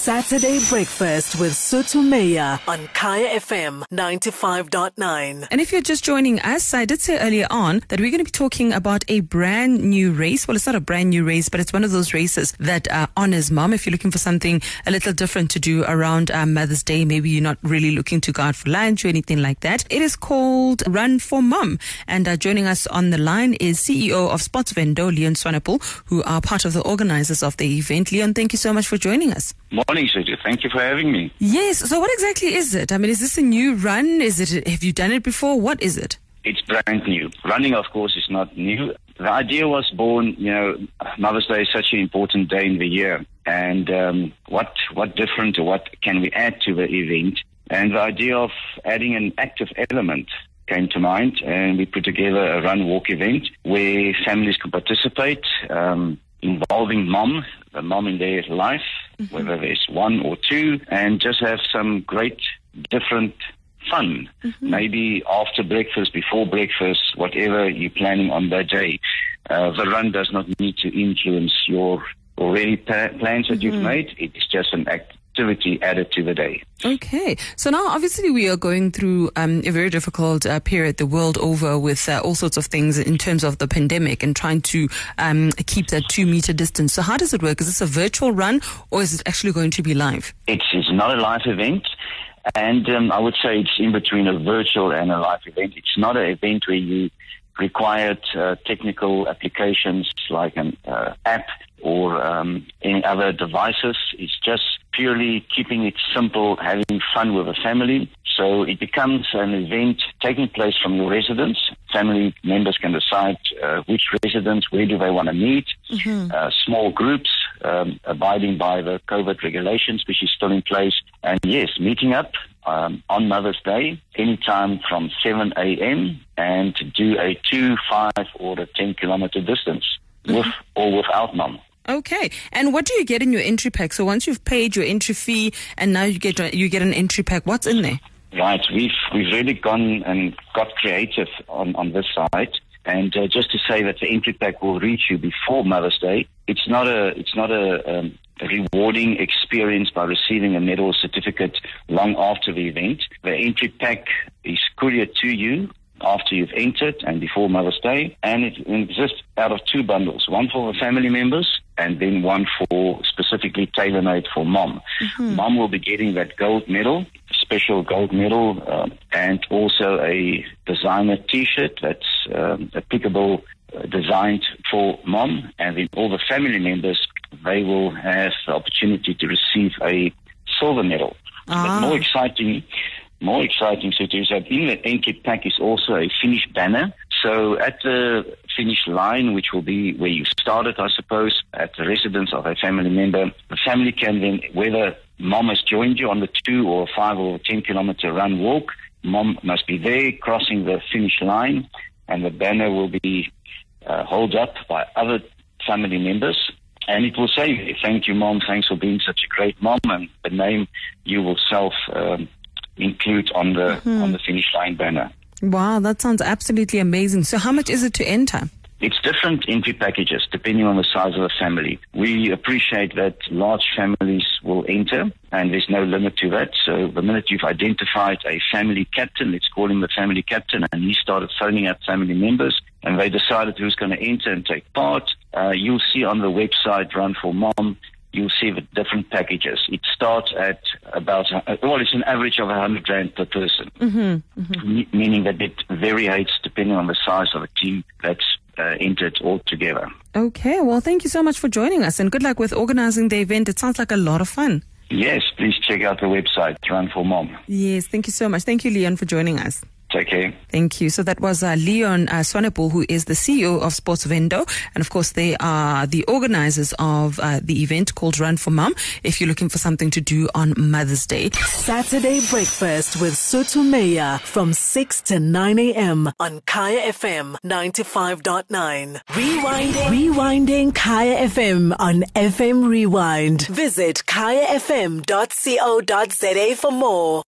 Saturday breakfast with Sotumaya on Kaya FM 95.9. And if you're just joining us, I did say earlier on that we're going to be talking about a brand new race. Well, it's not a brand new race, but it's one of those races that uh, honors mom. If you're looking for something a little different to do around uh, Mother's Day, maybe you're not really looking to go out for lunch or anything like that. It is called Run for Mom. And uh, joining us on the line is CEO of SportsVendo, Leon Swanepoel, who are part of the organizers of the event. Leon, thank you so much for joining us. Morning, Sergio. Thank you for having me. Yes. So what exactly is it? I mean, is this a new run? Is it, have you done it before? What is it? It's brand new. Running, of course, is not new. The idea was born, you know, Mother's Day is such an important day in the year. And um, what, what different or what can we add to the event? And the idea of adding an active element came to mind, and we put together a run walk event where families can participate, um, involving mom, the mom in their life, mm-hmm. whether there's one or two, and just have some great different fun. Mm-hmm. Maybe after breakfast, before breakfast, whatever you're planning on that day. Uh, the run does not need to influence your already pa- plans that mm-hmm. you've made. It's just an act activity added to the day. Okay. So now, obviously, we are going through um, a very difficult uh, period the world over with uh, all sorts of things in terms of the pandemic and trying to um, keep that two meter distance. So, how does it work? Is this a virtual run or is it actually going to be live? It's, it's not a live event. And um, I would say it's in between a virtual and a live event. It's not an event where you required uh, technical applications like an uh, app or um, any other devices. It's just purely keeping it simple, having fun with the family. So it becomes an event taking place from your residence. Family members can decide uh, which residence, where do they want to meet. Mm-hmm. Uh, small groups, um, abiding by the COVID regulations, which is still in place. And yes, meeting up um, on Mother's Day, anytime from 7 a.m. and to do a 2, 5, or a 10 kilometer distance mm-hmm. with or without mom. Okay. And what do you get in your entry pack? So once you've paid your entry fee and now you get you get an entry pack, what's in there? Right. We've we've really gone and got creative on, on this side. And uh, just to say that the entry pack will reach you before Mother's Day. It's not a it's not a, um, a rewarding experience by receiving a medal certificate long after the event. The entry pack is couriered to you after you've entered and before Mother's Day, and it exists out of two bundles, one for the family members and then one for specifically tailor-made for mom. Mm-hmm. Mom will be getting that gold medal, special gold medal, uh, and also a designer T-shirt that's um, applicable, uh, designed for mom, and then all the family members they will have the opportunity to receive a silver medal. Ah. But more exciting, more exciting to is that in the entry pack is also a finish banner. So at the finish line, which will be where you started, I suppose, at the residence of a family member, the family can then, whether mom has joined you on the two or five or ten kilometer run walk, mom must be there crossing the finish line, and the banner will be uh, held up by other family members. And it will say, thank you, mom, thanks for being such a great mom, and the name you will self um, include on the mm-hmm. on the finish line banner. Wow, that sounds absolutely amazing. So, how much is it to enter? It's different entry packages depending on the size of the family. We appreciate that large families will enter and there's no limit to that. So the minute you've identified a family captain, let's call him the family captain, and he started phoning out family members and they decided who's going to enter and take part, uh, you'll see on the website Run for Mom you'll see the different packages. It starts at about, uh, well, it's an average of 100 Rand per person, mm-hmm, mm-hmm. meaning that it varies depending on the size of the team that's uh, entered altogether. Okay, well, thank you so much for joining us and good luck with organizing the event. It sounds like a lot of fun. Yes, please check out the website, Run for Mom. Yes, thank you so much. Thank you, Leon, for joining us. Take care. Thank you. So that was uh, Leon uh, Swanepoel, who is the CEO of SportsVendo. And of course, they are the organizers of uh, the event called Run for Mom, if you're looking for something to do on Mother's Day. Saturday breakfast with Sotumaya from 6 to 9 a.m. on Kaya FM 95.9. Rewinding. Rewinding Kaya FM on FM Rewind. Visit kayafm.co.za for more.